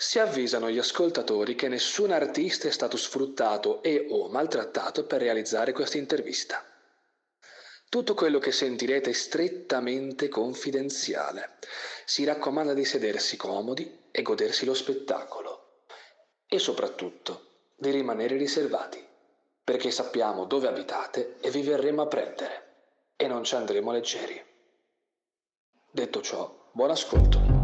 Si avvisano gli ascoltatori che nessun artista è stato sfruttato e o maltrattato per realizzare questa intervista. Tutto quello che sentirete è strettamente confidenziale. Si raccomanda di sedersi comodi e godersi lo spettacolo. E soprattutto di rimanere riservati, perché sappiamo dove abitate e vi verremo a prendere. E non ci andremo leggeri. Detto ciò, buon ascolto.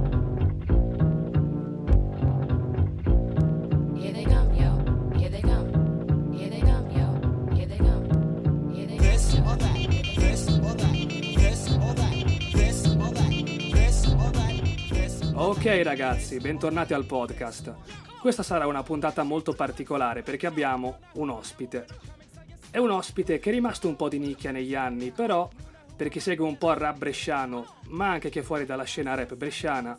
Ok ragazzi, bentornati al podcast. Questa sarà una puntata molto particolare perché abbiamo un ospite. È un ospite che è rimasto un po' di nicchia negli anni, però per chi segue un po' il rap bresciano, ma anche che fuori dalla scena rap bresciana,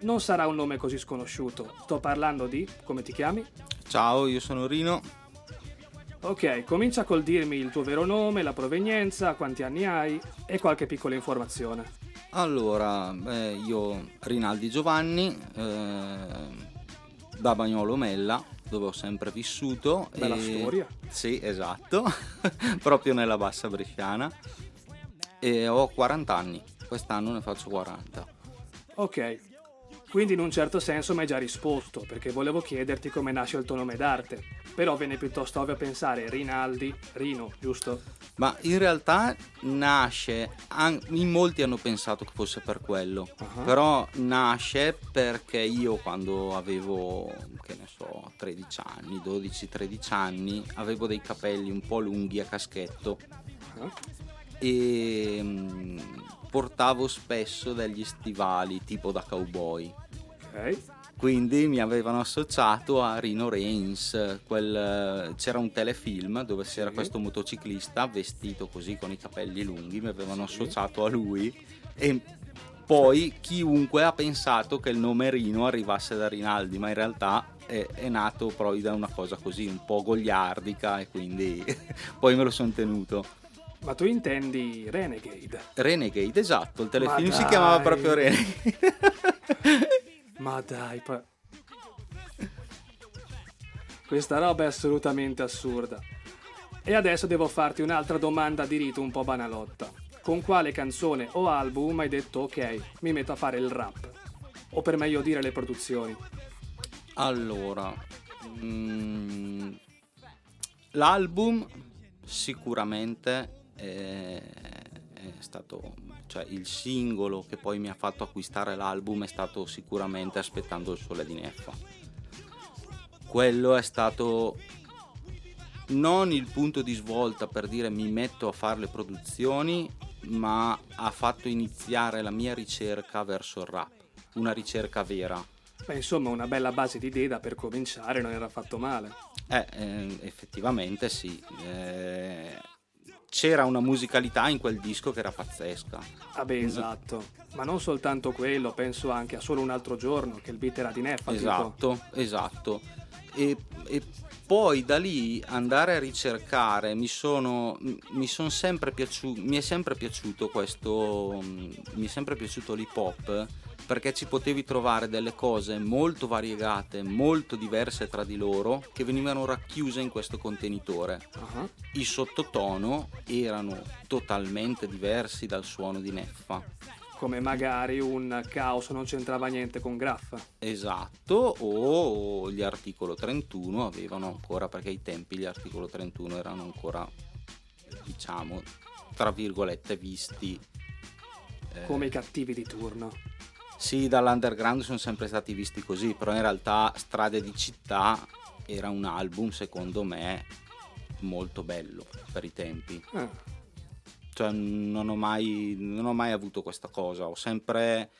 non sarà un nome così sconosciuto. Sto parlando di... come ti chiami? Ciao, io sono Rino. Ok, comincia col dirmi il tuo vero nome, la provenienza, quanti anni hai e qualche piccola informazione. Allora, eh, io Rinaldi Giovanni, eh, da Bagnolo Mella, dove ho sempre vissuto. Bella e- storia. Sì, esatto, proprio nella bassa bresciana. E ho 40 anni, quest'anno ne faccio 40. Ok, quindi in un certo senso mi hai già risposto, perché volevo chiederti come nasce il tuo nome d'arte. Però viene piuttosto ovvio pensare Rinaldi, Rino, giusto? Ma in realtà nasce, an- in molti hanno pensato che fosse per quello, Ah. però nasce perché io quando avevo, che ne so, 13 anni, 12-13 anni, avevo dei capelli un po' lunghi a caschetto Ah, e mm, portavo spesso degli stivali tipo da cowboy. Ok, Quindi mi avevano associato a Rino Reigns, quel- c'era un telefilm dove c'era Sì. questo motociclista vestito così con i capelli lunghi, mi avevano Sì. associato a lui e poi chiunque ha pensato che il nome Rino arrivasse da Rinaldi, ma in realtà è, è nato poi da una cosa così un po' gogliardica e quindi poi me lo sono tenuto. Ma tu intendi Renegade? Renegade, esatto, il telefilm si chiamava proprio Renegade. Ma dai, pa- Questa roba è assolutamente assurda. E adesso devo farti un'altra domanda di rito un po' banalotta. Con quale canzone o album hai detto ok, mi metto a fare il rap? O per meglio dire le produzioni? Allora, mm, l'album sicuramente è, è stato, cioè il singolo che poi mi ha fatto acquistare l'album è stato sicuramente Aspettando il sole di Neffa. Quello è stato non il punto di svolta per dire mi metto a fare le produzioni, ma ha fatto iniziare la mia ricerca verso il rap, una ricerca vera. Beh, insomma, una bella base di idee da per cominciare non era affatto male. Eh, eh, effettivamente sì. Eh, c'era una musicalità in quel disco che era pazzesca. Vabbè, esatto. Ma non soltanto quello, penso anche a solo un altro giorno, che il beat era di Neffa. tipo. Esatto, esatto. E, e poi da lì andare a ricercare mi sono mi son sempre piaciuto mi è sempre piaciuto questo mi è sempre piaciuto l'hip hop perché ci potevi trovare delle cose molto variegate molto diverse tra di loro che venivano racchiuse in questo contenitore Ah, i sottotono erano totalmente diversi dal suono di Neffa. Come magari un caos non c'entrava niente con Graffa. Esatto, o gli articolo 31 avevano ancora, perché ai tempi gli articolo 31 erano ancora, diciamo, tra virgolette, visti. eh, Come i cattivi di turno. Sì, dall'underground sono sempre stati visti così, però in realtà Strade di città era un album, secondo me, molto bello per i tempi. Ah, cioè non ho mai, non ho mai avuto questa cosa, ho sempre,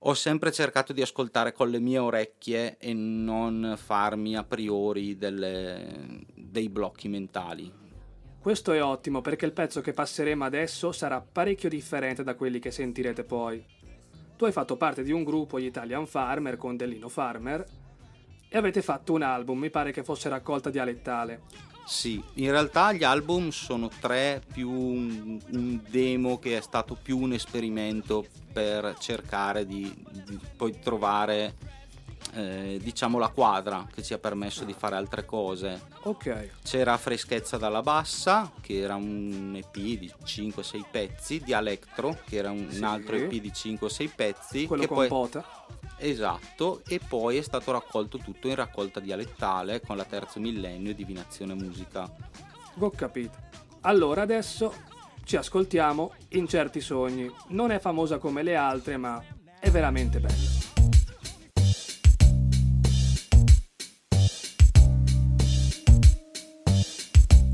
ho sempre cercato di ascoltare con le mie orecchie e non farmi a priori delle- dei blocchi mentali. Questo è ottimo perché il pezzo che passeremo adesso sarà parecchio differente da quelli che sentirete poi. Tu hai fatto parte di un gruppo, gli Italian Farmer, con Dellino Farmer, e avete fatto un album, mi pare che fosse raccolta dialettale. Sì, in realtà gli album sono tre più un, un demo che è stato più un esperimento per cercare di, di poi trovare eh, diciamo la quadra che ci ha permesso di fare altre cose. Ok. C'era Freschezza dalla Bassa, che era un EP di 5-6 pezzi, Dialectro, che era un, Sì. un altro EP di 5-6 pezzi. Quello che con poi, Pota. Esatto, e poi è stato raccolto tutto in raccolta dialettale con la terzo millennio e Divinazione Musica. Ho capito. Allora adesso ci ascoltiamo Incerti Sogni. Non è famosa come le altre, ma è veramente bella.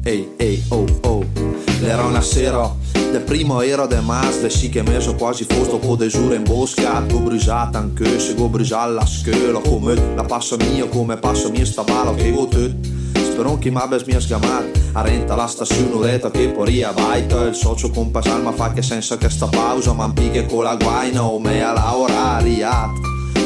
Ehi, ehi, oh, oh. L'era una sera del primo era de mas Le sì che meso quasi fosto po' giure in bosca. Go brisata anche se go brisata la scuola Come la passa mia come passa mia sta bala che go te? Spero che m'abbia mia sgamat A renta la stazione un'oretta che poi vaita Il socio con Pasalma fa che senza che sta pausa Man pighe con la guaina o me a lavorare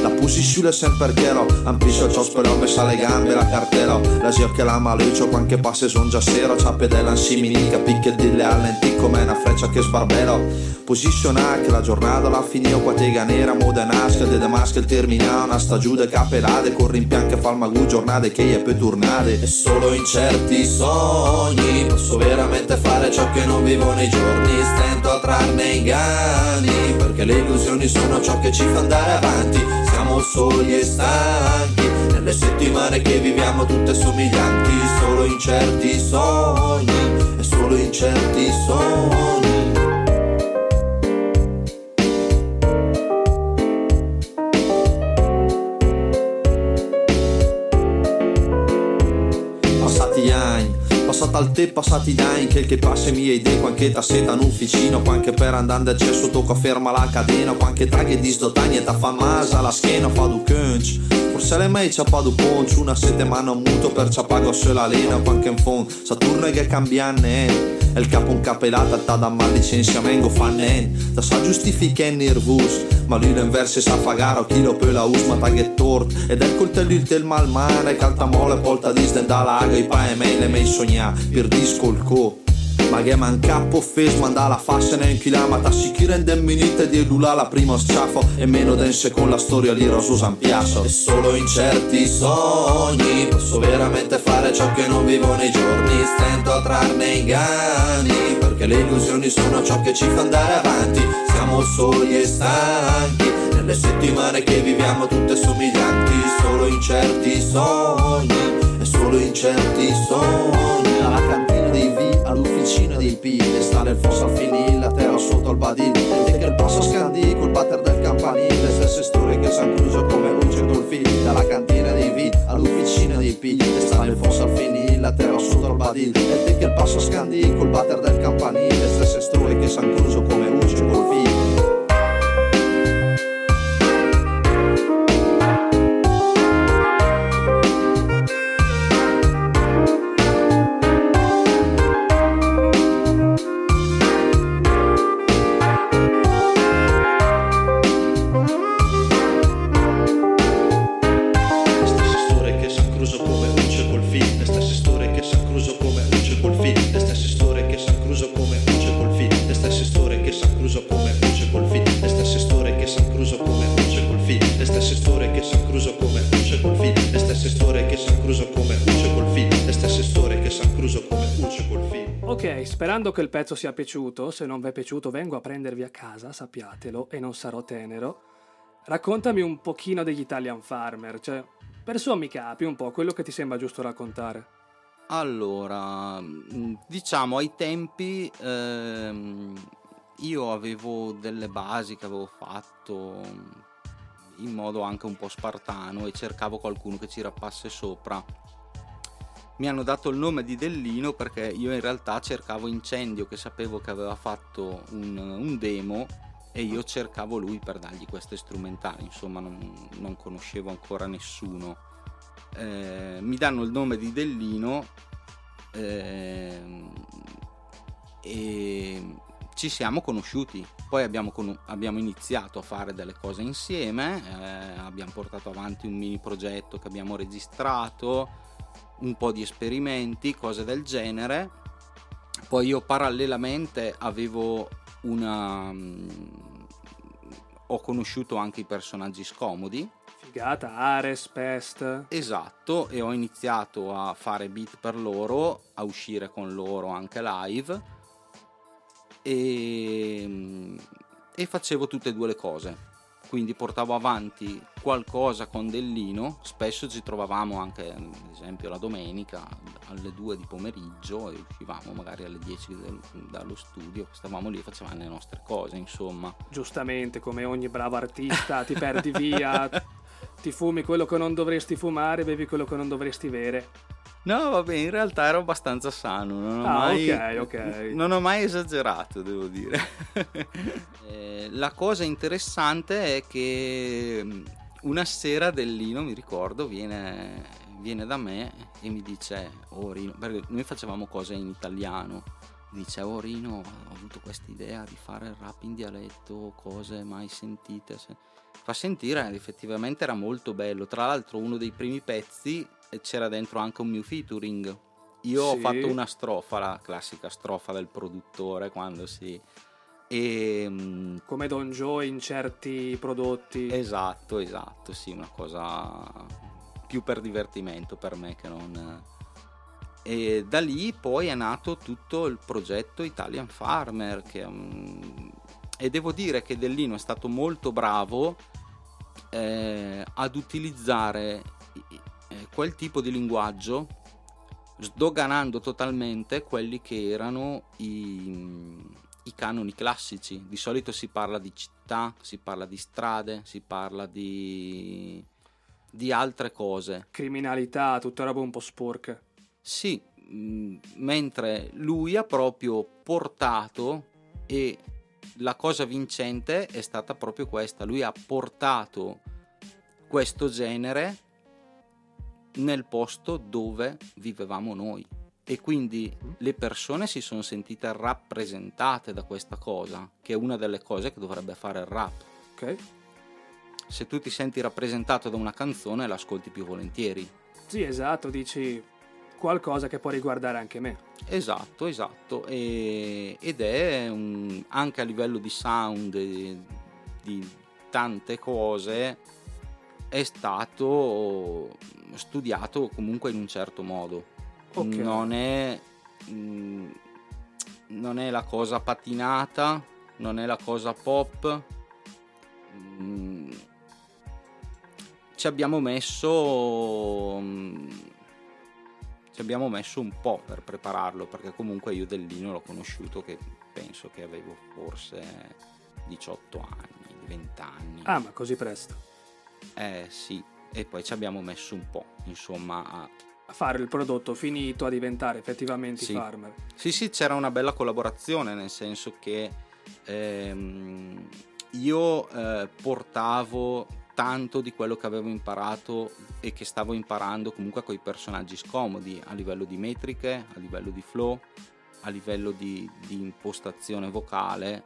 la pusi sulle sempre chero Ampiscio il ciò messa le gambe la cartera. La zio che la maluccio quanche passe son già sera. C'ha pedella in siminica Picche dille allenti come una freccia che sbarbero. Posizionà che la giornata la finio qua tega nera Modenasca de Damasca il termina Una stagione capelade Con rimpianche fa il magù giornate che è per tornate. E solo in certi sogni Posso veramente fare ciò che non vivo nei giorni. Stento a trarne inganni Perché le illusioni sono ciò che ci fa andare avanti siamo soli e stanchi. Nelle settimane che viviamo tutte somiglianti Solo in certi sogni E solo in certi sogni al te, passati anni Che il che passa mie idee Quanche tasseta in ufficino Quanche per andare cesso tocca ferma la catena Quanche traghe di e ta fa masa la schiena Fa du cunch Forse le mai du poncio Una settimana muto per ciapago se la lena Quanche in fond Saturno che cambianne E il capo un capelata ta da mal licenziamento fa nen Da sa giustifica nervus Ma lui l'inverso sa fagare o chi lo pe la usma ta che tort. Ed è il coltello il tel malmane Calta mole polta disden da lago I e me le mei sogna Per discolco ma che manca po' fes manda la fascia ne inchilamata si chi rende minute di lula la prima sciafo e meno dense con la storia di Rosso San Piasso. E solo in certi sogni posso veramente fare ciò che non vivo nei giorni stento a trarne inganni perché le illusioni sono ciò che ci fa andare avanti. Siamo soli e stanchi nelle settimane che viviamo tutte somiglianti. Solo in certi sogni e solo in certi sogni alla cantina dei V all'ufficina dei P e sta nel fosso al finì la terra sotto al badil e che il passo scandì col batter del campanile le stesse storie che San Cruso come luce col dalla cantina dei V all'ufficina dei P e sta nel fosso al finì la terra sotto al badil e che il passo scandì col batter del campanile le stesse storie che San Cruso come luce col che il pezzo sia piaciuto, se non vi è piaciuto vengo a prendervi a casa, sappiatelo, e non sarò tenero. Raccontami un pochino degli Italian Farmer, cioè, per sommi capi un po' quello che ti sembra giusto raccontare. Allora, mh, diciamo ai tempi ehm, io avevo delle basi che avevo fatto in modo anche un po' spartano e cercavo qualcuno che ci rappasse sopra. Mi hanno dato il nome di Dellino perché io in realtà cercavo Incendio che sapevo che aveva fatto un, un demo e io cercavo lui per dargli queste strumentali, insomma non, non conoscevo ancora nessuno. Eh, mi danno il nome di Dellino ehm, e ci siamo conosciuti. Poi abbiamo, con- abbiamo iniziato a fare delle cose insieme, eh, abbiamo portato avanti un mini progetto che abbiamo registrato, un po' di esperimenti, cose del genere. Poi io parallelamente avevo una... mm, ho conosciuto anche i personaggi scomodi Figata, Ares, Pest. Esatto, e ho iniziato a fare beat per loro, a uscire con loro anche live e, e facevo tutte e due le cose. Quindi portavo avanti qualcosa con Dellino, spesso ci trovavamo anche ad esempio la domenica alle 2 di pomeriggio e uscivamo magari alle 10 del- dallo studio, stavamo lì e facevamo le nostre cose, insomma. Giustamente, come ogni bravo artista, ti perdi via, ti fumi quello che non dovresti fumare, bevi quello che non dovresti bere. No, vabbè, in realtà ero abbastanza sano, non ho, Ah, mai, ok, ok. non ho mai esagerato, devo dire. Eh, la cosa interessante è che mm, una sera Dellino, mi ricordo, viene, viene da me e mi dice, oh Rino, perché noi facevamo cose in italiano, dice, oh Rino, ho avuto questa idea di fare il rap in dialetto, cose mai sentite. se- Fa sentire, effettivamente era molto bello. Tra l'altro uno dei primi pezzi c'era dentro anche un mio featuring. Io ho Sì. fatto una strofa, la classica strofa del produttore quando si... E, mm, Come Don Joe in certi prodotti. esatto, esatto, sì, una cosa più per divertimento per me che non... E da lì poi è nato tutto il progetto Italian Farmer che, mm, e devo dire che Dellino è stato molto bravo eh, ad utilizzare eh, quel tipo di linguaggio sdoganando totalmente quelli che erano i, i canoni classici. Di solito si parla di città, si parla di strade, si parla di, di altre cose. Criminalità, tutta roba un po' sporca. Sì, mh, mentre lui ha proprio portato e la cosa vincente è stata proprio questa, lui ha portato questo genere nel posto dove vivevamo noi e quindi le persone si sono sentite rappresentate da questa cosa, che è una delle cose che dovrebbe fare il rap. Ok? Se tu ti senti rappresentato da una canzone l'ascolti più volentieri. Sì, esatto, dici qualcosa che può riguardare anche me. Esatto, esatto, e- ed è un- anche a livello di sound e di tante cose è stato studiato comunque in un certo modo. Ok. Non è mm, non è la cosa patinata, non è la cosa pop. Mm, ci abbiamo messo mm, ci abbiamo messo un po' per prepararlo perché comunque io Dellino l'ho conosciuto che penso che avevo forse 18 anni, 20 anni. Ah, ma così presto. Eh sì, e poi ci abbiamo messo un po', insomma, a... A fare il prodotto finito, a diventare effettivamente Sì. farmer. Sì, sì, c'era una bella collaborazione, nel senso che ehm, io eh, portavo tanto di quello che avevo imparato e che stavo imparando comunque con i personaggi scomodi a livello di metriche, a livello di flow, a livello di, di impostazione vocale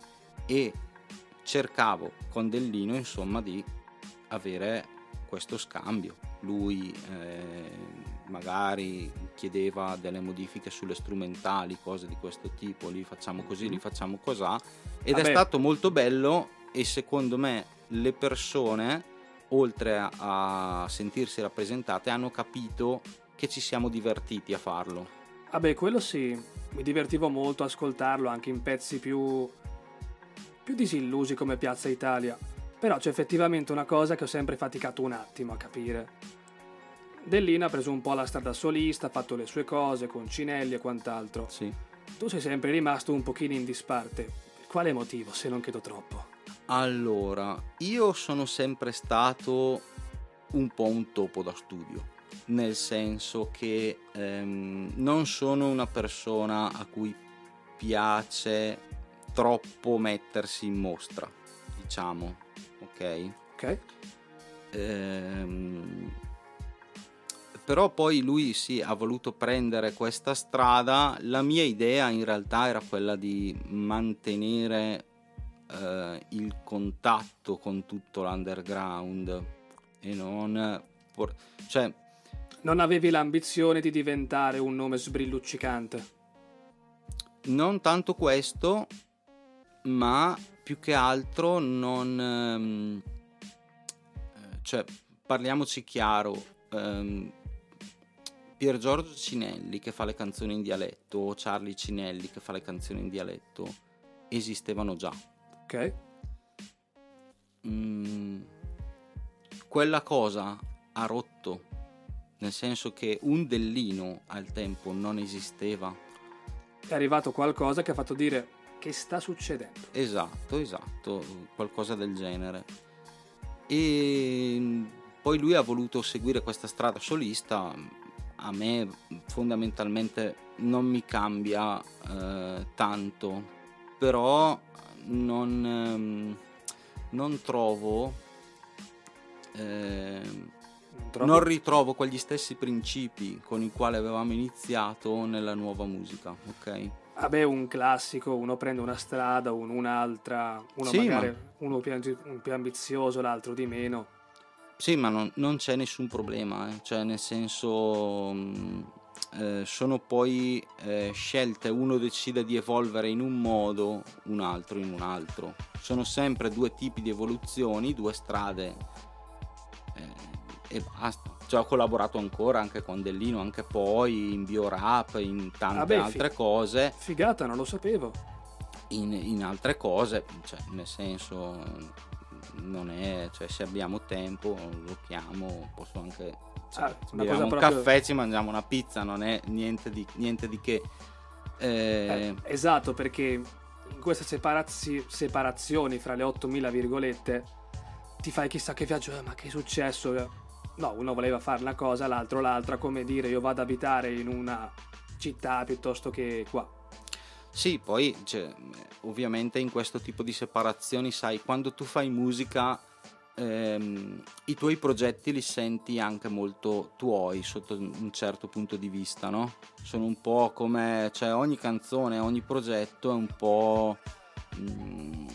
e cercavo con Dellino insomma di avere questo scambio. Lui eh, magari chiedeva delle modifiche sulle strumentali, cose di questo tipo, lì facciamo così, lì facciamo cosà ed Vabbè. è stato molto bello e secondo me le persone oltre a, a sentirsi rappresentate hanno capito che ci siamo divertiti a farlo. Vabbè, quello sì, mi divertivo molto a ascoltarlo anche in pezzi più più disillusi come Piazza Italia. Però c'è effettivamente una cosa che ho sempre faticato un attimo a capire. Dellina ha preso un po' la strada solista, ha fatto le sue cose con Cinelli e quant'altro. Sì. Tu sei sempre rimasto un pochino in disparte. Per quale motivo, se non chiedo troppo? Allora, io sono sempre stato un po' un topo da studio, nel senso che ehm, non sono una persona a cui piace troppo mettersi in mostra, diciamo, ok? Ok? Ehm, però poi lui sì ha voluto prendere questa strada la mia idea in realtà era quella di mantenere eh, il contatto con tutto l'underground e non por- cioè Non avevi l'ambizione di diventare un nome sbrilluccicante. non tanto questo ma più che altro non ehm, eh, cioè parliamoci chiaro, ehm, Pier Giorgio Cinelli che fa le canzoni in dialetto o Charlie Cinelli che fa le canzoni in dialetto esistevano già. Ok. Mm, quella cosa ha rotto, nel senso che un Dellino al tempo non esisteva. È arrivato qualcosa che ha fatto dire che sta succedendo. Esatto, esatto, qualcosa del genere. E mm, poi lui ha voluto seguire questa strada solista. A me fondamentalmente non mi cambia eh, tanto, però non, ehm, non trovo, ehm, Trovi- non ritrovo quegli stessi principi con i quali avevamo iniziato nella nuova musica, ok? Vabbè, un classico, uno prende una strada, un- un'altra, uno Sì, magari ma- uno più, più ambizioso, l'altro di meno. Sì, ma non, non c'è nessun problema, eh. cioè nel senso mh, eh, sono poi eh, scelte, uno decide di evolvere in un modo, un altro in un altro. Sono sempre due tipi di evoluzioni, due strade e basta. Cioè, ho collaborato ancora anche con Dellino, anche poi in biorap, in tante fi- altre cose. Figata, non lo sapevo. in, in altre cose, cioè, nel senso non è, cioè se abbiamo tempo lo chiamo, posso anche cioè, Ah, beviamo un proprio- caffè, ci mangiamo una pizza, non è niente di, niente di che. Eh, Eh, esatto, perché in queste separazi- separazioni fra le 8000 virgolette ti fai chissà che viaggio, eh, ma che è successo? No, uno voleva fare una cosa, l'altro l'altra, come dire io vado ad abitare in una città piuttosto che qua. Sì, poi cioè, ovviamente in questo tipo di separazioni, sai, quando tu fai musica, ehm, i tuoi progetti li senti anche molto tuoi sotto un certo punto di vista, no? Sono un po' come, cioè ogni canzone, ogni progetto è un po'... mm,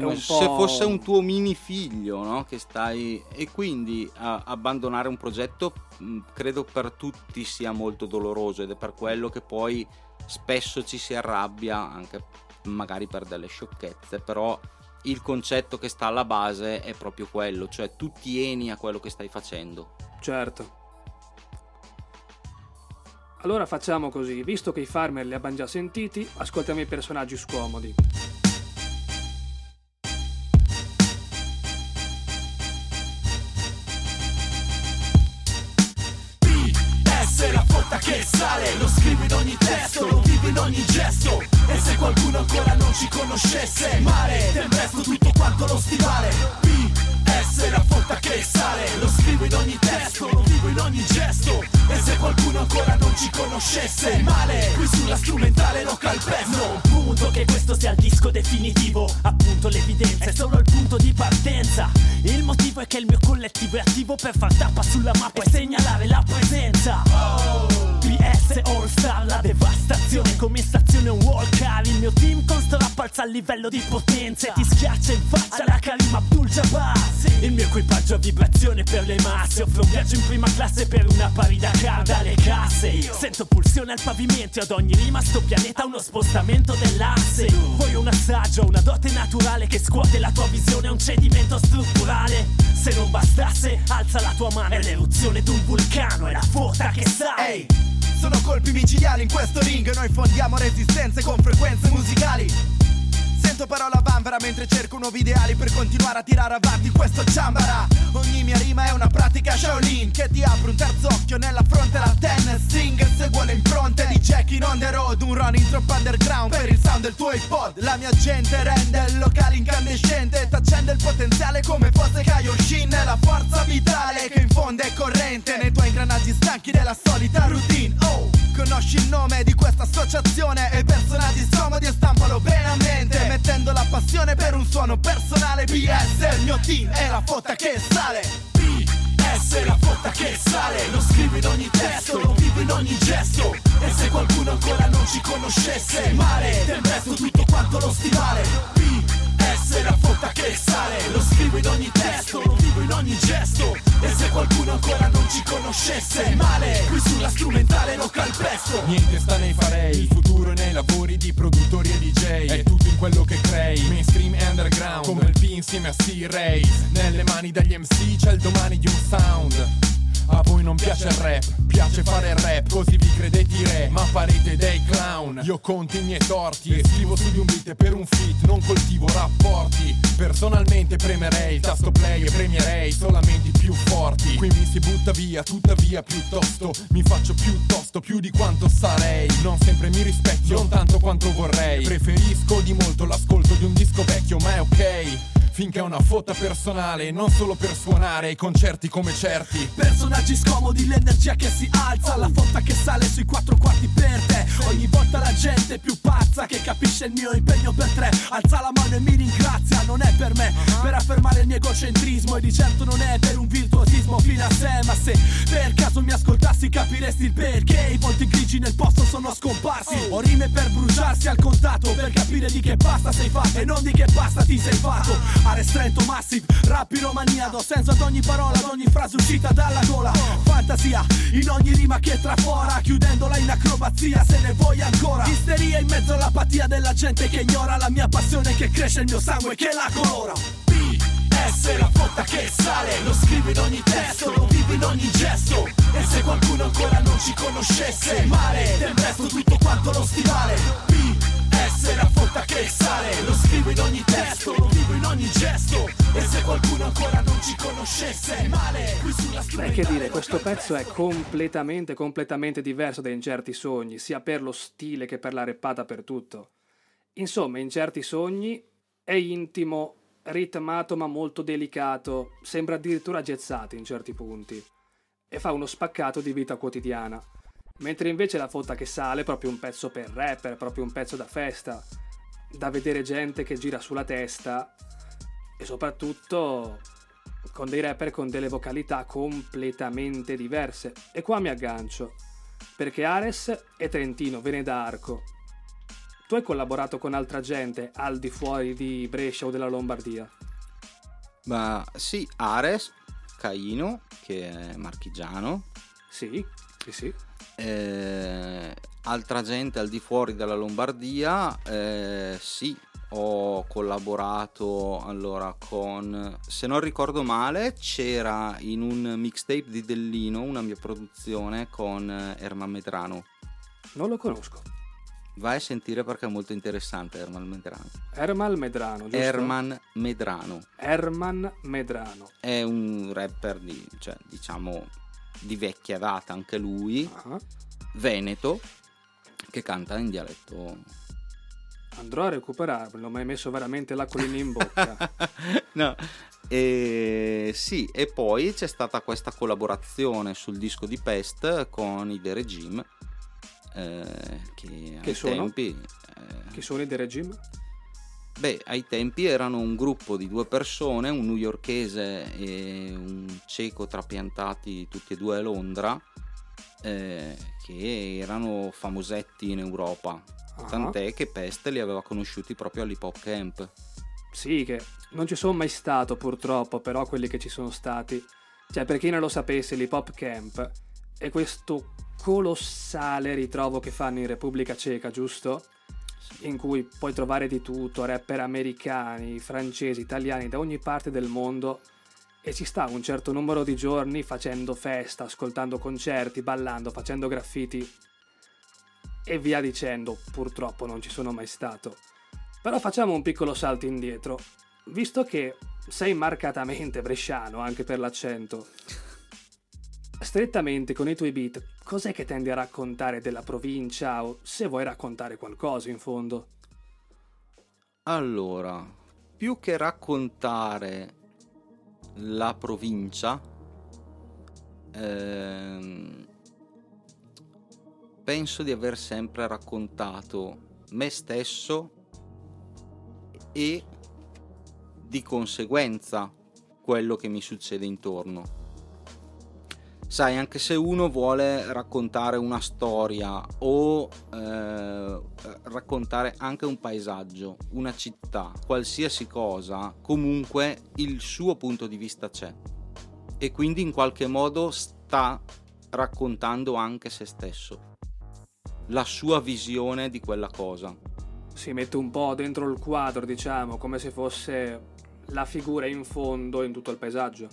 come se fosse un tuo mini figlio, no? Che stai... E quindi a- abbandonare un progetto mh, credo per tutti sia molto doloroso ed è per quello che poi spesso ci si arrabbia anche magari per delle sciocchezze, però il concetto che sta alla base è proprio quello, cioè tu tieni a quello che stai facendo. Certo. Allora facciamo così, visto che i farmer li abbiamo già sentiti, ascoltiamo i personaggi scomodi. Ci conoscesse, male, tempesto tutto quanto lo stivale. PS la fotta che sale, lo scrivo in ogni testo, lo vivo in ogni gesto. E se qualcuno ancora non ci conoscesse, male, qui sulla strumentale lo calpesto. Non punto che questo sia il disco definitivo Appunto l'evidenza è solo il punto di partenza Il motivo è che il mio collettivo è attivo per far tappa sulla mappa e segnalare la presenza PS All Star, la devastazione. Come stazione un walker Il mio team con sto rap alza il livello di potenza. Ti schiaccia in faccia la Karim Abdul Jabbar Il mio equipaggio a vibrazione per le masse. Offro un viaggio in prima classe per una pari da car dalle casse. Sento pulsione al pavimento e ad ogni rima sto pianeta uno spostamento dell'asse. Voglio un assaggio, una dote naturale che scuote la tua visione, un cedimento strutturale. Se non bastasse, alza la tua mano È l'eruzione d'un vulcano, è la fotta che sai. Ehi, sono colpi micidiali in questo ring Noi fondiamo resistenze con frequenze musicali. Sento però la vanvera mentre cerco nuovi ideali Per continuare a tirare avanti questo ciambara. Ogni mia rima è una pratica Shaolin Che ti apre un terzo occhio nella fronte La Jackie on the road Un running troppo underground per il sound del tuo iPod. La mia gente rende il locale incandescente t'accende il potenziale come fosse Kaioshin È la forza vitale che infonde corrente Nei tuoi ingranaggi stanchi della solita routine. Oh, conosci il nome di questa associazione E personaggi scomodi e stampalo bene a mente Mettendo la passione per un suono personale. BS, il mio team è la fotta che sale È la fotta che sale. Lo scrivo in ogni testo, lo vivo in ogni gesto. E se qualcuno ancora non ci conoscesse Male, tempesto tutto quanto lo stivale è la fotta che sale Lo scrivo in ogni testo, lo vivo in ogni gesto. E se qualcuno ancora non ci conoscesse conoscesse male. Qui sulla strumentale lo calpesto Niente sta nei farei Il futuro è nei lavori di produttori e DJ È tutto in quello che crei Mainstream e underground. Come il P insieme a C-Ray Nelle mani degli MC c'è il domani di un sound a voi non piace il rap, piace fare il rap, così vi credete re, ma farete dei clown. Io conto i miei torti e scrivo su di un beat per un feat non coltivo rapporti. Personalmente premerei il tasto play e premierei solamente i più forti. Qui mi si butta via, tuttavia piuttosto mi faccio piuttosto più di quanto sarei. Non sempre mi rispecchio, non tanto quanto vorrei. Preferisco di molto l'ascolto di un disco vecchio, ma è ok. Finché è una fotta personale, non solo per suonare i concerti come certi. Personaggi scomodi, l'energia che si alza, la fotta che sale sui quattro quarti per te. Ogni volta la gente più pazza che capisce il mio impegno per tre. Alza la mano e mi ringrazia, non è per me, per affermare il mio egocentrismo. E di certo non è per un virtuosismo fino a sé. Ma se per caso mi ascoltassi, capiresti il perché. I volti grigi nel posto sono scomparsi. Ho rime per bruciarsi al contatto, per capire di che pasta sei fatto e non di che pasta ti sei fatto. Ares Trento Massive, rap Romania Do senso ad ogni parola, ad ogni frase uscita dalla gola Fantasia, in ogni rima che trafora Chiudendola in acrobazia, se ne vuoi ancora Isteria in mezzo all'apatia della gente che ignora La mia passione che cresce, il mio sangue che la colora. S la fotta che sale Lo scrivo in ogni testo, lo vivo in ogni gesto. E se qualcuno ancora non ci conoscesse Male, del resto tutto quanto lo stivale S la fotta che sale Lo scrivo in ogni testo, lo vivo in ogni gesto E se qualcuno ancora non ci conoscesse Male, qui sulla Beh, che dire, questo pezzo è completamente, completamente diverso da Incerti Sogni, sia per lo stile che per la reppata, per tutto. Insomma, Incerti Sogni è intimo, ritmato ma molto delicato, sembra addirittura jazzato in certi punti, e fa uno spaccato di vita quotidiana. Mentre invece la fotta che sale è proprio un pezzo per rapper, proprio un pezzo da festa, da vedere gente che gira sulla testa e soprattutto con dei rapper con delle vocalità completamente diverse. E qua mi aggancio, perché Ares è trentino, viene da Arco. Tu hai collaborato con altra gente al di fuori di Brescia o della Lombardia? Ma sì, Ares, Caino, che è marchigiano, Sì, sì, sì. Eh, altra gente al di fuori della Lombardia, eh, sì, ho collaborato allora con, se non ricordo male, c'era in un mixtape di Dellino una mia produzione con eh, Erman Medrano. Non lo conosco. Vai a sentire perché è molto interessante Erman Medrano. Ermal Medrano, giusto? Erman Medrano Herman Medrano. è un rapper di, cioè, diciamo di vecchia data anche lui, Ah, veneto, che canta in dialetto Andrò a recuperarlo, mi hai messo veramente l'acquolina in bocca. no. E sì, e poi c'è stata questa collaborazione sul disco di Pest con i The Regime. eh, che, Che sono? tempi eh, Chi sono i The Regime? Beh ai tempi erano un gruppo di due persone un newyorkese e un ceco trapiantati tutti e due a Londra eh, che erano famosetti in Europa Ah. tant'è che Pest li aveva conosciuti proprio all'hip hop camp Sì, che non ci sono mai stato purtroppo, però quelli che ci sono stati. Cioè, per chi non lo sapesse, l'hip hop camp è questo colossale ritrovo che fanno in Repubblica Ceca, giusto? In cui puoi trovare di tutto, rapper americani, francesi, italiani, da ogni parte del mondo. E ci sta un certo numero di giorni facendo festa, ascoltando concerti, ballando, facendo graffiti e via dicendo. Purtroppo non ci sono mai stato. Però facciamo un piccolo salto indietro. Visto che sei marcatamente bresciano anche per l'accento, strettamente con i tuoi beat, cos'è che tendi a raccontare della provincia o se vuoi raccontare qualcosa in fondo? Allora, più che raccontare la provincia, ehm, penso di aver sempre raccontato me stesso e di conseguenza quello che mi succede intorno. Sai, anche se uno vuole raccontare una storia o eh, raccontare anche un paesaggio, una città, qualsiasi cosa, comunque il suo punto di vista c'è. E quindi in qualche modo sta raccontando anche se stesso, la sua visione di quella cosa. Si mette un po' dentro il quadro, diciamo, come se fosse la figura in fondo in tutto il paesaggio.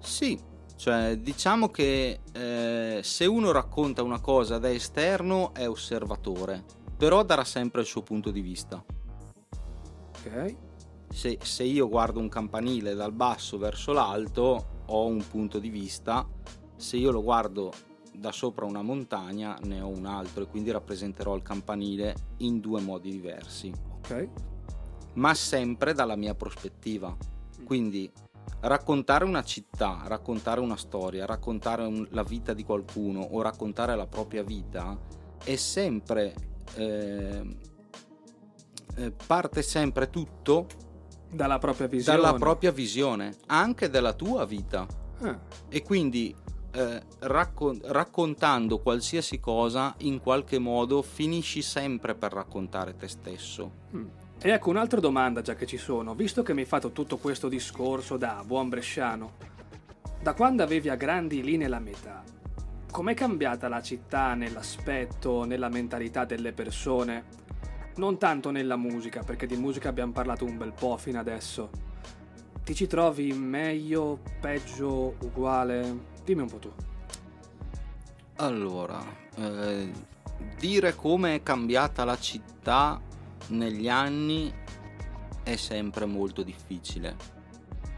Sì, cioè diciamo che eh, se uno racconta una cosa da esterno è osservatore, però darà sempre il suo punto di vista. Ok? Se, se io guardo un campanile dal basso verso l'alto ho un punto di vista, se io lo guardo da sopra una montagna ne ho un altro e quindi rappresenterò il campanile in due modi diversi, Ok? ma sempre dalla mia prospettiva. Quindi raccontare una città, raccontare una storia, raccontare un- la vita di qualcuno o raccontare la propria vita è sempre eh, eh, parte sempre tutto Dalla propria visione. dalla propria visione, anche della tua vita. Ah, E quindi eh, racco- raccontando qualsiasi cosa, in qualche modo finisci sempre per raccontare te stesso. mm. E ecco un'altra domanda già che ci sono, visto che mi hai fatto tutto questo discorso da buon bresciano, da quando avevi a grandi linee la metà, com'è cambiata la città nell'aspetto, nella mentalità delle persone? Non tanto nella musica, perché di musica abbiamo parlato un bel po' fino adesso. Ti ci trovi meglio, peggio, uguale? Dimmi un po' tu. Allora, eh, dire come è cambiata la città negli anni è sempre molto difficile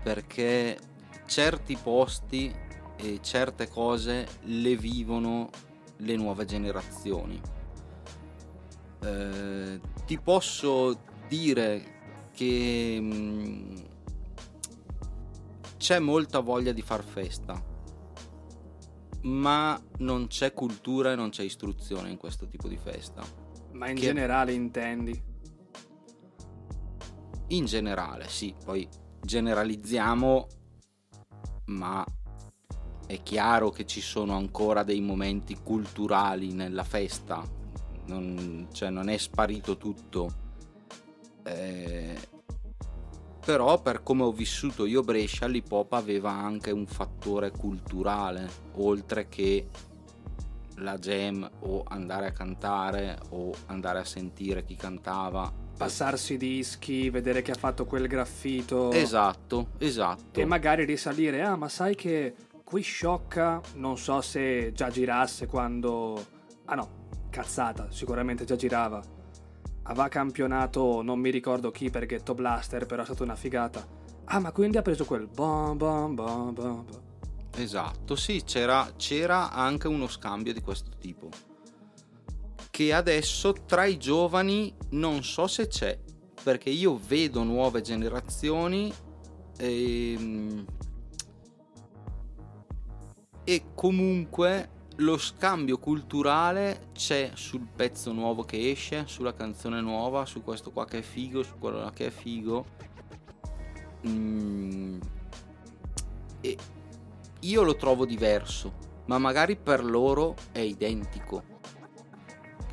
perché certi posti e certe cose le vivono le nuove generazioni. Eh, ti posso dire che mm, c'è molta voglia di far festa, ma non c'è cultura e non c'è istruzione in questo tipo di festa. Ma in Che- generale intendi? In generale, sì, poi generalizziamo, ma è chiaro che ci sono ancora dei momenti culturali nella festa, non, cioè non è sparito tutto. Eh, però per come ho vissuto io Brescia, l'hip hop aveva anche un fattore culturale, oltre che la jam o andare a cantare o andare a sentire chi cantava. Passarsi dischi, vedere che ha fatto quel graffito. Esatto, esatto. E magari risalire, ah ma sai che qui sciocca, non so se già girasse quando... Ah no, cazzata, sicuramente già girava. Aveva campionato, non mi ricordo chi per Ghetto Blaster, però è stata una figata. Ah ma quindi ha preso quel bom bom bom bom bom. Esatto, sì, c'era, c'era anche uno scambio di questo tipo. Che adesso tra i giovani non so se c'è, perché io vedo nuove generazioni ehm, e comunque lo scambio culturale c'è sul pezzo nuovo che esce, sulla canzone nuova, su questo qua che è figo, su quello là che è figo. Mm, e io lo trovo diverso, ma magari per loro è identico.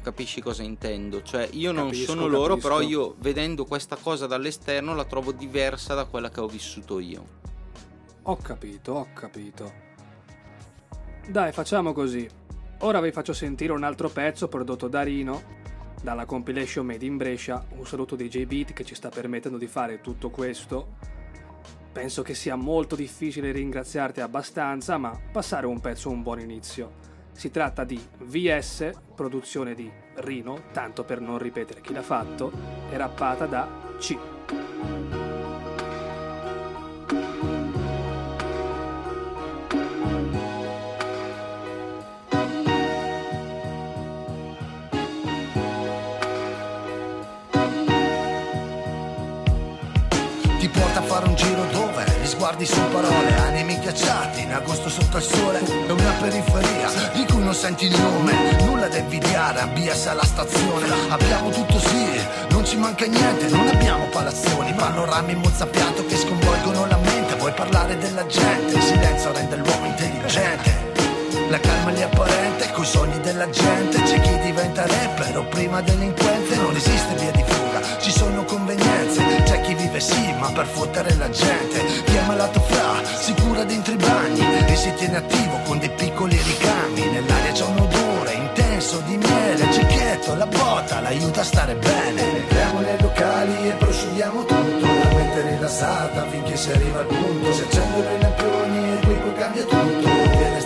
Capisci cosa intendo? Cioè, io non Capisco, sono loro, capisco. però io vedendo questa cosa dall'esterno la trovo diversa da quella che ho vissuto io. Ho capito, ho capito. Dai, facciamo così. Ora vi faccio sentire un altro pezzo prodotto da Rino, dalla compilation Made in Brescia. Un saluto di J-Beat che ci sta permettendo di fare tutto questo. Penso che sia molto difficile ringraziarti abbastanza, ma passare un pezzo è un buon inizio. Si tratta di VS, produzione di Rino, tanto per non ripetere chi l'ha fatto, e rappata da C. Ti porta a fare un giro dove gli sguardi su animi ghiacciati in agosto sotto il sole. È una periferia di cui non senti il nome, nulla da invidiare, ambias alla stazione. Abbiamo tutto sì, non ci manca niente, non abbiamo palazzoni, panorami mozzapiato che sconvolgono la mente. Vuoi parlare della gente, il silenzio rende l'uomo intelligente. La calma lì apparente, coi sogni della gente C'è chi diventa rapper o prima delinquente Non esiste via di fuga, ci sono convenienze C'è chi vive sì, ma per fottere la gente Chi è malato fra, si cura dentro i bagni E si tiene attivo con dei piccoli ricami. Nell'aria c'è un odore intenso di miele, il cicchetto, la botta l'aiuta a stare bene. Entriamo nei locali e prosciughiamo tutto, la mente rilassata finché si arriva al punto. Si accendono i lampioni e qui poi cambia tutto.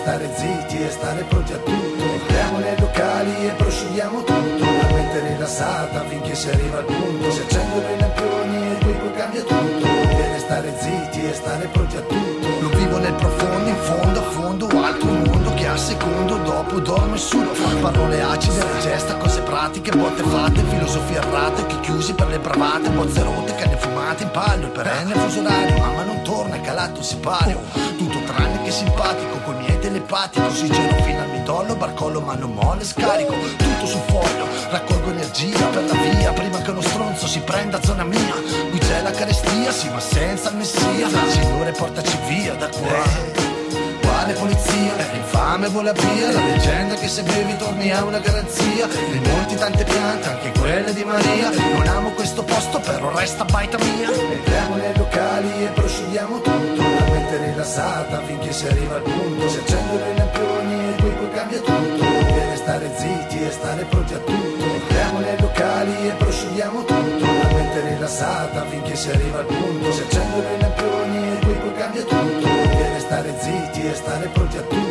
Stare zitti e stare pronti a tutto. Entriamo nei locali e prosciughiamo tutto, la mente rilassata finché si arriva al punto. Si accendono i lampioni e qui poi cambia tutto. Viene stare zitti e stare pronti a tutto. Lo vivo nel profondo, in fondo, a fondo, altro mondo che al secondo dopo dorme solo. Parole acide, gesta, cose pratiche, botte fatte, filosofie errate, occhi chiusi per le bravate, bozze rotte, canne fumate in palio, il perenne fuso orario, mamma non torna, calato il sipario. Tutto tranne che simpatico, coi miei telepatico, ossigeno fino al midollo, barcollo, ma non molle, scarico, tutto sul foglio, raccolgo energia per la via, prima che uno stronzo si prenda zona mia. Qui c'è la carestia, sì, ma senza il messia. Signore, portaci via da qua. Quale polizia? L'infame vola via La leggenda che se bevi torni a una garanzia. Nei monti tante piante, anche quelle di Maria. Non amo questo posto però resta baita mia. Entriamo nei locali e prosciughiamo tutto. La mente rilassata finché si arriva al punto. Si accendono i lampioni e qui poi cambia tutto. Viene stare zitti e stare pronti a tutto. Entriamo nei locali e prosciughiamo tutto. La mente rilassata finché si arriva al punto. Si accendono i lampioni e qui poi cambia tutto stare zitti e stare pronti a tutto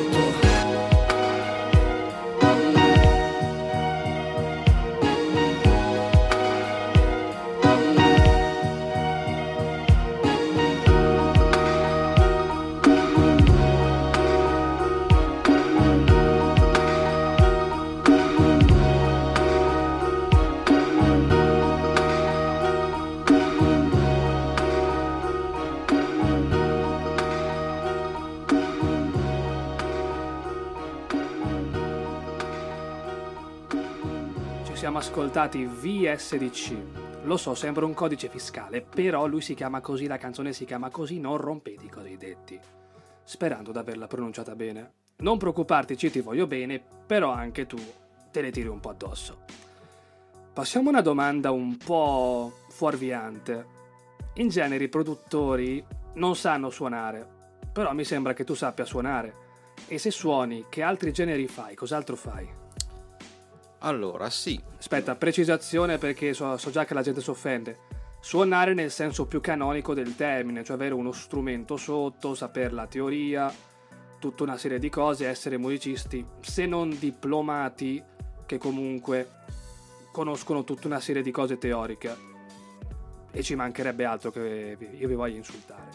siamo ascoltati VSDC. Lo so, sembra un codice fiscale, però lui si chiama così, la canzone si chiama così, non rompete i cosiddetti. Sperando di averla pronunciata bene. Non preoccuparti, ci ti voglio bene, però anche tu te le tiri un po' addosso. Passiamo a una domanda un po' fuorviante. In genere i produttori non sanno suonare, però mi sembra che tu sappia suonare. E se suoni, che altri generi fai? Cos'altro fai? Allora, sì, Aspetta, precisazione perché so, so già che la gente si offende. Suonare nel senso più canonico del termine, cioè avere uno strumento sotto, sapere la teoria, tutta una serie di cose, essere musicisti, se non diplomati, che comunque conoscono tutta una serie di cose teoriche. E ci mancherebbe altro che io vi voglia insultare.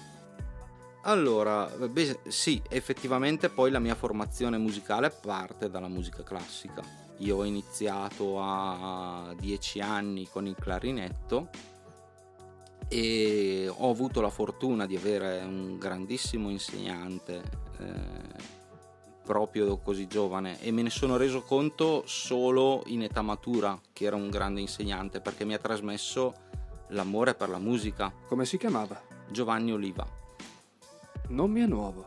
Allora, beh, sì, effettivamente poi la mia formazione musicale parte dalla musica classica. Io ho iniziato a 10 anni con il clarinetto e ho avuto la fortuna di avere un grandissimo insegnante eh, proprio così giovane e me ne sono reso conto solo in età matura che era un grande insegnante perché mi ha trasmesso l'amore per la musica. Come si chiamava? Giovanni Oliva. Non mi è nuovo.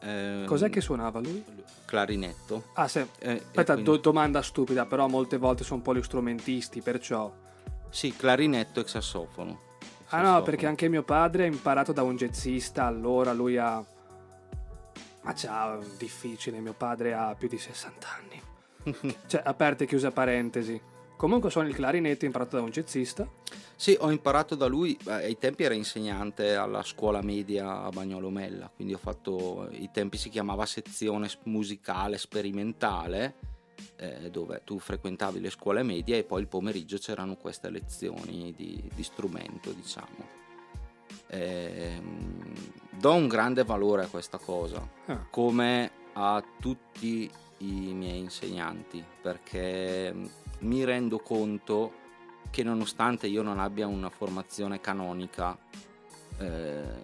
Ehm, Cos'è che suonava lui? Clarinetto. Ah, se... Eh, Aspetta, quindi- do- domanda stupida, però molte volte sono polistrumentisti, perciò... Sì, clarinetto e sassofono. Ah no, perché anche mio padre ha imparato da un jazzista, allora lui ha... Ma ciao, difficile, mio padre ha più di 60 anni. cioè, aperte e chiuse parentesi. Comunque suona il clarinetto imparato da un jazzista. Sì, ho imparato da lui, ai tempi era insegnante alla scuola media a Bagnolo Mella, quindi ho fatto, i tempi si chiamava sezione musicale sperimentale, eh, dove tu frequentavi le scuole medie e poi il pomeriggio c'erano queste lezioni di, di strumento, diciamo. Ehm, do un grande valore a questa cosa, Ah, come a tutti i miei insegnanti perché mi rendo conto che nonostante io non abbia una formazione canonica eh,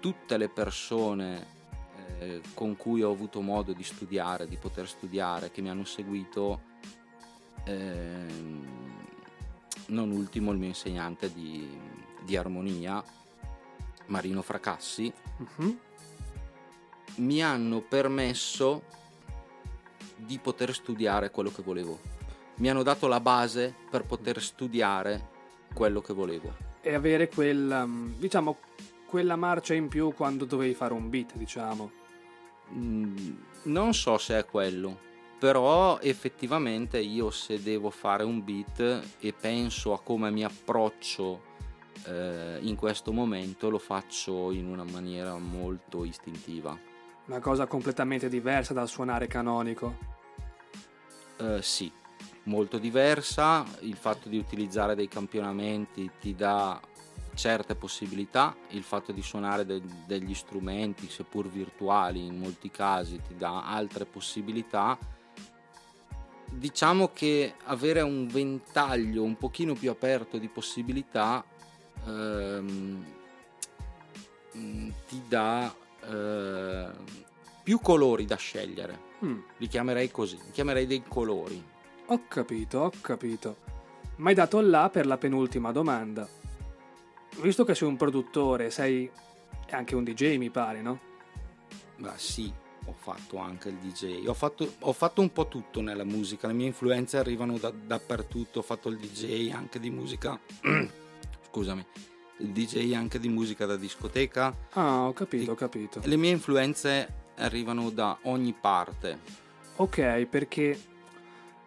tutte le persone eh, con cui ho avuto modo di studiare di poter studiare che mi hanno seguito ehm, non ultimo il mio insegnante di, di armonia Marino Fracassi mhm. mi hanno permesso di poter studiare quello che volevo. Mi hanno dato la base per poter studiare quello che volevo. E avere quel, um, diciamo, quella marcia in più quando dovevi fare un beat, diciamo. Mm, non so se è quello, però effettivamente io se devo fare un beat e penso a come mi approccio eh, in questo momento lo faccio in una maniera molto istintiva. Una cosa completamente diversa dal suonare canonico. Eh, sì, molto diversa, il fatto di utilizzare dei campionamenti ti dà certe possibilità, il fatto di suonare de- degli strumenti, seppur virtuali in molti casi, ti dà altre possibilità. Diciamo che avere un ventaglio un pochino più aperto di possibilità ehm, mm, ti dà eh, più colori da scegliere. Mm, Li chiamerei così, li chiamerei dei colori. Ho capito, ho capito. Ma hai dato là per la penultima domanda. Visto che sei un produttore, sei anche un DJ, mi pare, no? Beh, sì, ho fatto anche il DJ. Ho fatto, ho fatto un po' tutto nella musica. Le mie influenze arrivano da- dappertutto. Ho fatto il DJ anche di musica. Scusami. Il DJ anche di musica da discoteca. Ah, ho capito, ho capito. Le mie influenze arrivano da ogni parte. Ok, perché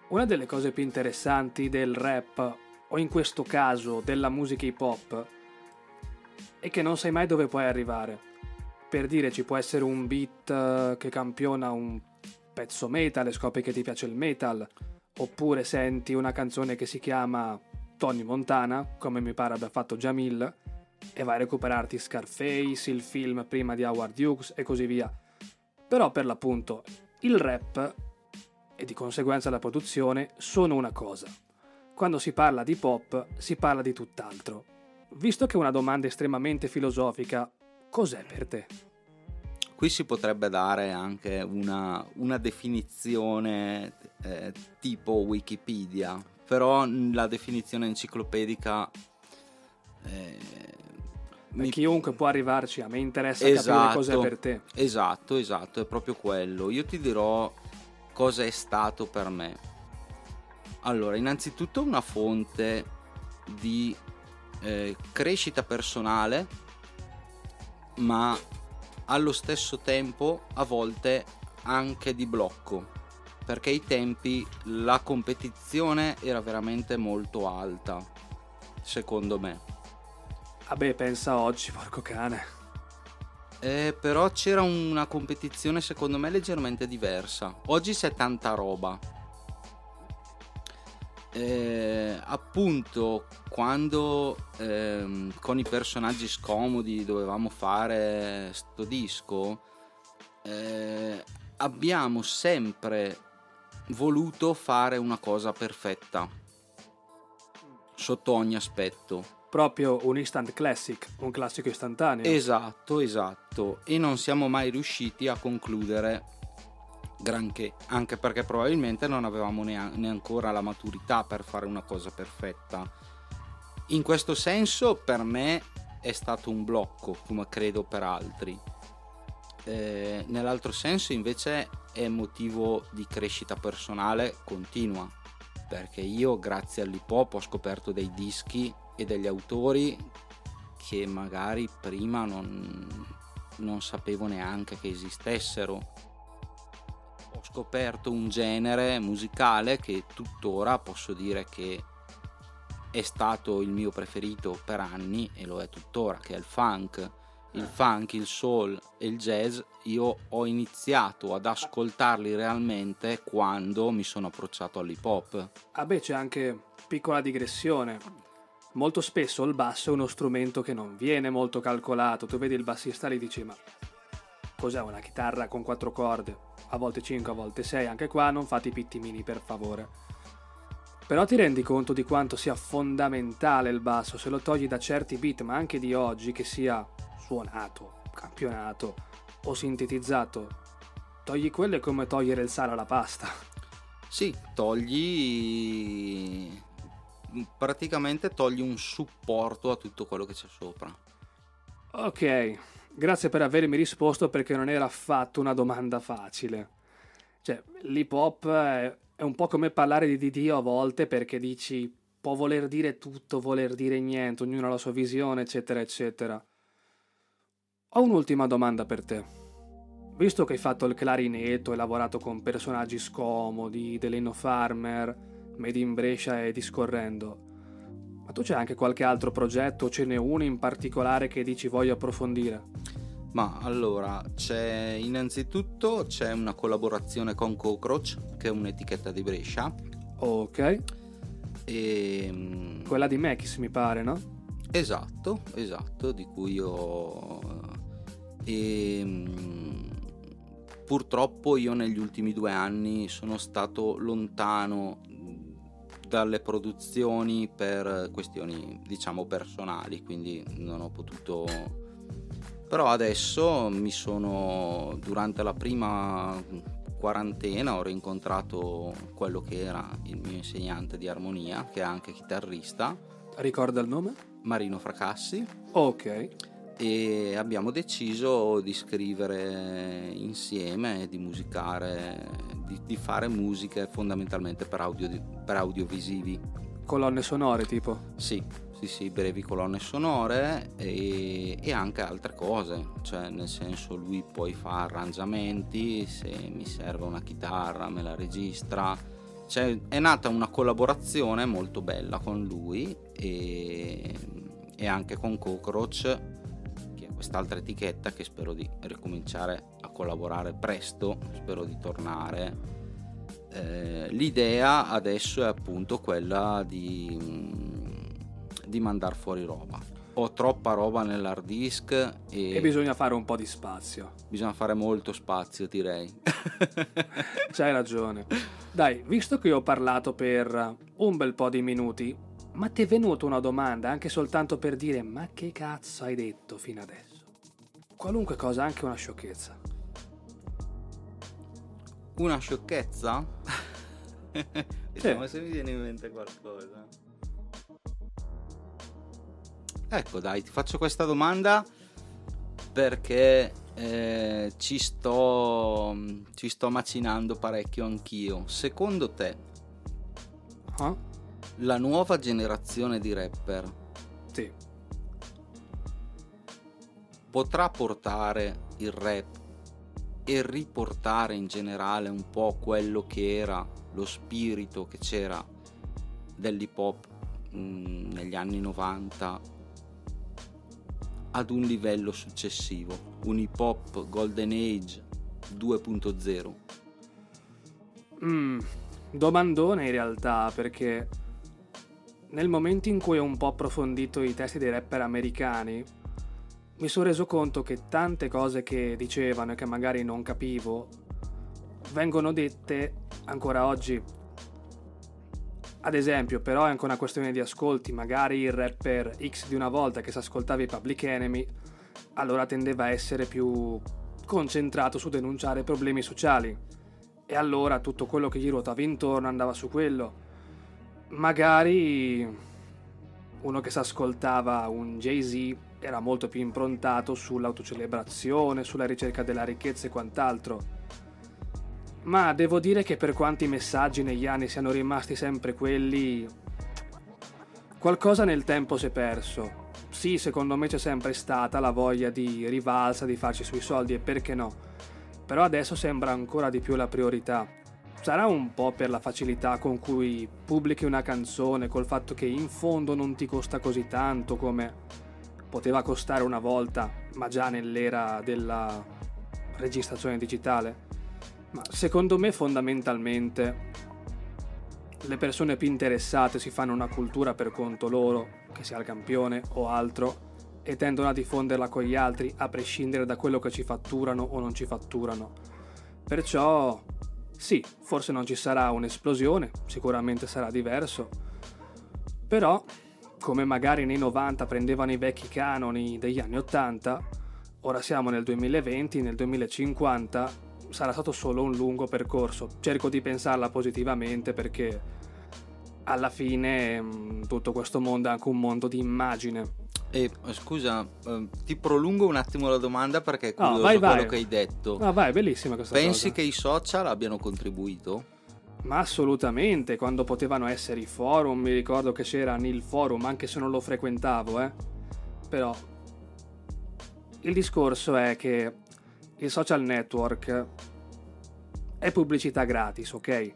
una delle cose più interessanti del rap, o in questo caso della musica hip hop, è che non sai mai dove puoi arrivare. Per dire, ci può essere un beat eh, che campiona un pezzo metal e scopri che ti piace il metal, oppure senti una canzone che si chiama Tony Montana, come mi pare abbia fatto Jamil, e vai a recuperarti Scarface, il film prima di Howard Hughes e così via. Però per l'appunto il rap e di conseguenza la produzione sono una cosa. Quando si parla di pop si parla di tutt'altro. Visto che è una domanda estremamente filosofica, cos'è per te? Qui si potrebbe dare anche una, una definizione eh, tipo Wikipedia, però la definizione enciclopedica eh, mi- Chiunque può arrivarci, a me interessa capire cos'è per te. Esatto, esatto, è proprio quello. Io ti dirò cosa è stato per me. Allora, innanzitutto una fonte di eh, crescita personale, ma allo stesso tempo a volte anche di blocco, perché ai tempi la competizione era veramente molto alta, secondo me. Vabbè, pensa oggi, porco cane. Eh, però c'era una competizione secondo me leggermente diversa. Oggi c'è tanta roba. Eh, appunto, quando ehm, con i personaggi scomodi dovevamo fare sto disco, eh, abbiamo sempre voluto fare una cosa perfetta sotto ogni aspetto. Proprio un instant classic, un classico istantaneo. Esatto, esatto. E non siamo mai riusciti a concludere granché, anche perché probabilmente non avevamo nea- neanche la maturità per fare una cosa perfetta. In questo senso per me è stato un blocco, come credo per altri. Eh, nell'altro senso invece è motivo di crescita personale continua, perché io grazie all'hip hop ho scoperto dei dischi e degli autori che magari prima non, non sapevo neanche che esistessero. Ho scoperto un genere musicale che tuttora posso dire che è stato il mio preferito per anni e lo è tuttora, che è il funk. Il funk, il soul e il jazz io ho iniziato ad ascoltarli realmente quando mi sono approcciato all'hip hop. Ah beh, c'è anche piccola digressione. Molto spesso il basso è uno strumento che non viene molto calcolato. Tu vedi il bassista e gli dici ma cos'è una chitarra con quattro corde? A volte 5, a volte 6, anche qua non fate i pittimini per favore. Però ti rendi conto di quanto sia fondamentale il basso se lo togli da certi beat, ma anche di oggi, che sia suonato, campionato o sintetizzato. Togli quello è come togliere il sale alla pasta. Sì, togli praticamente togli un supporto a tutto quello che c'è sopra. Ok, grazie per avermi risposto perché non era affatto una domanda facile. Cioè, l'hip hop è, è un po' come parlare di Dio a volte perché dici può voler dire tutto, voler dire niente, ognuno ha la sua visione, eccetera, eccetera. Ho un'ultima domanda per te. visto che hai fatto il clarinetto, hai lavorato con personaggi scomodi, Deleno Farmer, Made in Brescia e discorrendo, ma tu c'è anche qualche altro progetto, ce n'è uno in particolare che dici voglio approfondire? Ma allora, c'è innanzitutto c'è una collaborazione con Cockroach, che è un'etichetta di Brescia. Ok, E, mm, quella di Mekis mi pare, no? Esatto, esatto, di cui io... E, mm, purtroppo io negli ultimi due anni sono stato lontano dalle produzioni per questioni diciamo personali, quindi non ho potuto... Però adesso mi sono, durante la prima quarantena, ho rincontrato quello che era il mio insegnante di armonia, che è anche chitarrista, Ricorda il nome? Marino Fracassi. Ok, e abbiamo deciso di scrivere insieme, di musicare, di, di fare musiche fondamentalmente per, audio, per audiovisivi. colonne sonore tipo. Sì, sì, sì, brevi colonne sonore e, e anche altre cose, cioè nel senso lui poi fa arrangiamenti, se mi serve una chitarra me la registra. Cioè, è nata una collaborazione molto bella con lui e, e anche con Cockroach, quest'altra etichetta che spero di ricominciare a collaborare presto, spero di tornare. Eh, l'idea adesso è appunto quella di, di mandare fuori roba. Ho troppa roba nell'hard disk e, E bisogna fare un po' di spazio. bisogna fare molto spazio, direi. C'hai ragione. Dai, visto che ho parlato per un bel po' di minuti, ma ti è venuta una domanda anche soltanto per dire ma che cazzo hai detto fino adesso? Qualunque cosa, anche una sciocchezza. Una sciocchezza? Vediamo se mi viene in mente qualcosa. Ecco dai, ti faccio questa domanda perché eh, ci, sto, ci sto macinando parecchio anch'io. Secondo te Ah? la nuova generazione di rapper Sì. Potrà portare il rap e riportare in generale un po' quello che era lo spirito che c'era dell'hip hop mh, negli anni 90 ad un livello successivo, un hip hop golden age 2.0. Mm, domandone in realtà, perché nel momento in cui ho un po' approfondito i testi dei rapper americani, mi sono reso conto che tante cose che dicevano e che magari non capivo vengono dette ancora oggi. Ad esempio, però è anche una questione di ascolti, magari il rapper X di una volta che si ascoltava i Public Enemy, allora tendeva a essere più concentrato su denunciare problemi sociali e allora tutto quello che gli ruotava intorno andava su quello. Magari uno che si ascoltava un Jay-Z era molto più improntato sull'autocelebrazione, sulla ricerca della ricchezza e quant'altro. Ma devo dire che per quanti messaggi negli anni siano rimasti sempre quelli, qualcosa nel tempo si è perso. Sì, secondo me c'è sempre stata la voglia di rivalsa, di farci sui soldi e perché no. Però adesso sembra ancora di più la priorità. Sarà un po' per la facilità con cui pubblichi una canzone, col fatto che in fondo non ti costa così tanto come poteva costare una volta, ma già nell'era della registrazione digitale. Ma secondo me fondamentalmente le persone più interessate si fanno una cultura per conto loro, che sia il campione o altro, e tendono a diffonderla con gli altri a prescindere da quello che ci fatturano o non ci fatturano. Perciò sì, forse non ci sarà un'esplosione, sicuramente sarà diverso, però come magari nei 90 prendevano i vecchi canoni degli anni 80, ora siamo nel 2020, nel 2050 sarà stato solo un lungo percorso. Cerco di pensarla positivamente perché alla fine mh, tutto questo mondo è anche un mondo di immagine. E scusa, eh, ti prolungo un attimo la domanda perché è No, curioso vai, vai. quello che hai detto. Ah, vai, bellissima questa Pensi cosa. che i social abbiano contribuito? Ma assolutamente, quando potevano essere i forum, mi ricordo che c'era nel forum, anche se non lo frequentavo, eh. Però il discorso è che il social network è pubblicità gratis, ok?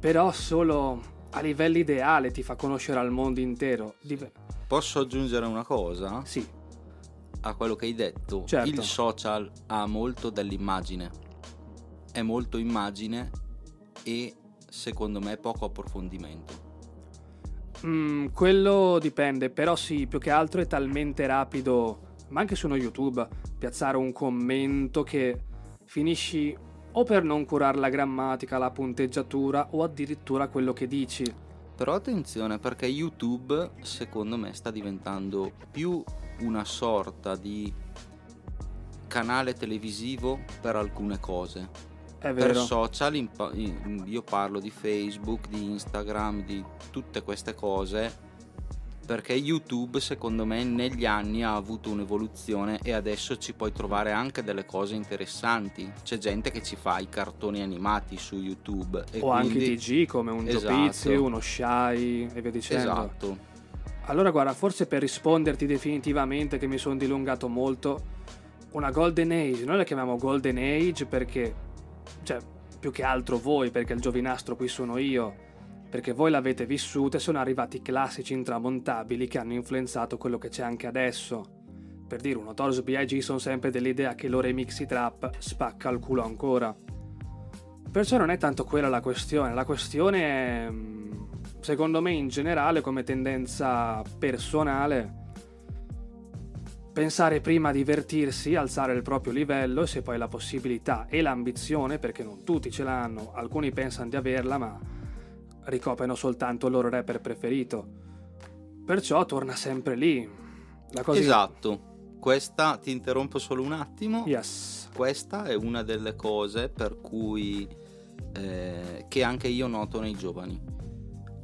Però solo a livello ideale ti fa conoscere al mondo intero. Posso aggiungere una cosa sì, a quello che hai detto? Certo. Il social ha molto dell'immagine. È molto immagine e secondo me poco approfondimento. Mm, quello dipende, però sì, più che altro è talmente rapido, ma anche su uno YouTube, piazzare un commento che finisci o per non curare la grammatica, la punteggiatura o addirittura quello che dici. Però attenzione perché YouTube secondo me sta diventando più una sorta di canale televisivo per alcune cose. Per social in in- io parlo di Facebook, di Instagram, di tutte queste cose perché YouTube secondo me negli anni ha avuto un'evoluzione e adesso ci puoi trovare anche delle cose interessanti. C'è gente che ci fa i cartoni animati su YouTube o anche quindi- TG come un Esatto. Giopizzi, uno Shy e via dicendo. Esatto. Allora guarda, forse per risponderti definitivamente che mi sono dilungato molto, una Golden Age, noi la chiamiamo Golden Age perché, cioè, più che altro voi, perché il giovinastro qui sono io, perché voi l'avete vissuta e sono arrivati classici intramontabili che hanno influenzato quello che c'è anche adesso. Per dire, un Notorious B.I.G. sono sempre dell'idea che lo remixi trap spacca il culo ancora. Perciò non è tanto quella la questione, la questione è, mm, secondo me in generale come tendenza personale, pensare prima a divertirsi, alzare il proprio livello e se poi la possibilità e l'ambizione, perché non tutti ce l'hanno, alcuni pensano di averla ma ricoprono soltanto il loro rapper preferito. Perciò torna sempre lì. Esatto. Questa ti interrompo solo un attimo. Yes. Questa è una delle cose per cui eh, che anche io noto nei giovani.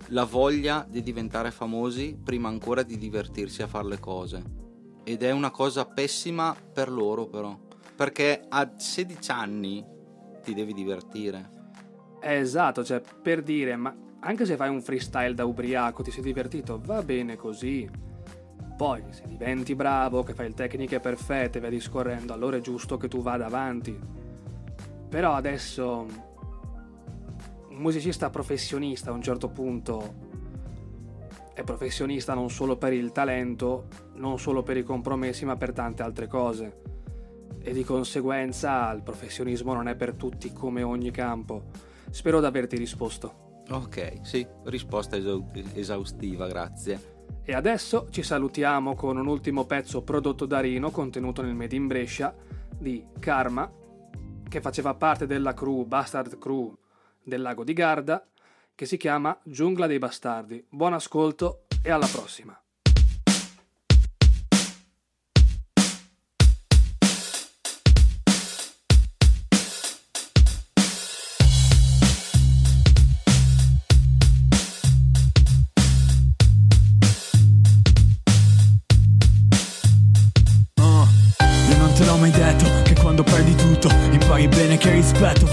La voglia di diventare famosi prima ancora di divertirsi a fare le cose. Ed è una cosa pessima per loro però. Perché a 16 anni ti devi divertire. Eh, esatto, cioè per dire, ma anche se fai un freestyle da ubriaco, ti sei divertito, va bene così. Poi, se diventi bravo, che fai le tecniche perfette e via discorrendo, allora è giusto che tu vada avanti. Però adesso un musicista professionista a un certo punto è professionista non solo per il talento, non solo per i compromessi, ma per tante altre cose. E di conseguenza il professionismo non è per tutti come ogni campo. Spero di averti risposto. Ok, sì, risposta esau- esaustiva, grazie. E adesso ci salutiamo con un ultimo pezzo prodotto da Rino, contenuto nel Made in Brescia, di Karma, che faceva parte della crew, Bastard Crew del lago di Garda, che si chiama Giungla dei Bastardi. Buon ascolto e alla prossima.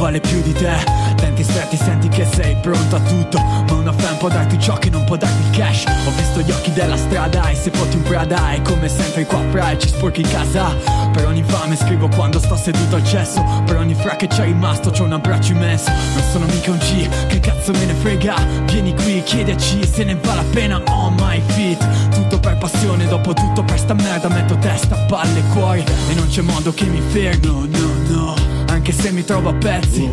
Vale più di te. Denti stretti senti che sei pronto a tutto, ma una fan può darti ciò che non può darti il cash. Ho visto gli occhi della strada e se foti un Prada e come sempre qua fra ci sporchi casa. Per ogni fame scrivo quando sto seduto al cesso, per ogni fra che c'è rimasto c'ho un abbraccio immenso. Non sono mica un G, che cazzo me ne frega. Vieni qui, chiediaci se ne vale la pena. On my feet, tutto per passione, dopo tutto per sta merda metto testa, palle, cuore e non c'è modo che mi no, no. Anche se mi trovo a pezzi,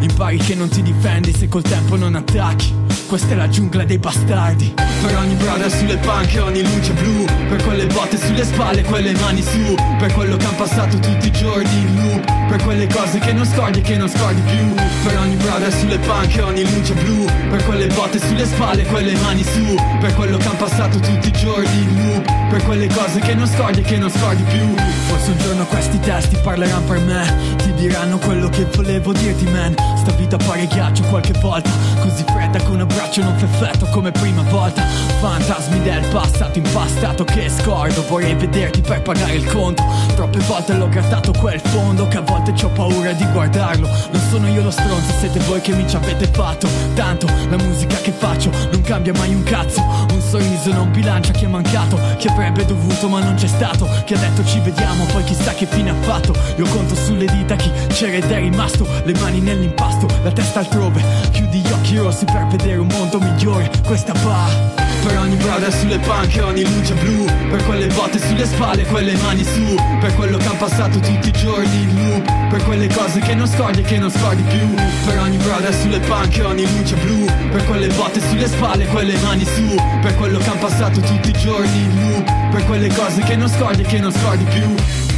impari che non ti difendi se col tempo non attacchi. Questa è la giungla dei bastardi. Per ogni brother sulle panche, ogni luce blu. Per quelle botte sulle spalle, quelle mani su. Per quello che han passato tutti i giorni in loop. Per quelle cose che non scordi e che non scordi più. Per ogni brother sulle panche, ogni luce blu. Per quelle botte sulle spalle, quelle mani su. Per quello che han passato tutti i giorni in loop. Per quelle cose che non scordi che non scordi più. Forse un giorno questi testi parleranno per me. Ti Tutti diranno quello che volevo dirti man. Sta vita pare ghiaccio qualche volta. Così fredda che un abbraccio non fa effetto come prima volta. Fantasmi del passato impastato che scordo. Vorrei vederti per pagare il conto. Troppe volte l'ho grattato quel fondo Che a volte ho paura di guardarlo. Non sono io lo stronzo, siete voi che mi ci avete fatto. Tanto la musica che faccio non cambia mai un cazzo. Un sorriso non bilancia chi è mancato. Chi avrebbe dovuto ma non c'è stato. Chi ha detto ci vediamo poi chissà che fine ha fatto. Io conto sulle dita chi c'era ed è rimasto Le mani nell'impasto, la testa altrove. Chiudi gli occhi rossi per vedere un mondo migliore Questa va. Per ogni brother sulle panche, ogni luce blu Per quelle botte sulle spalle, quelle mani su Per quello che han passato tutti i giorni in loop Per quelle cose che non scordi e che non scordi più. Per ogni brother sulle panche, ogni luce blu Per quelle botte sulle spalle, quelle mani su Per quello che han passato tutti i giorni in loop Per quelle cose che non scordi e che non scordi più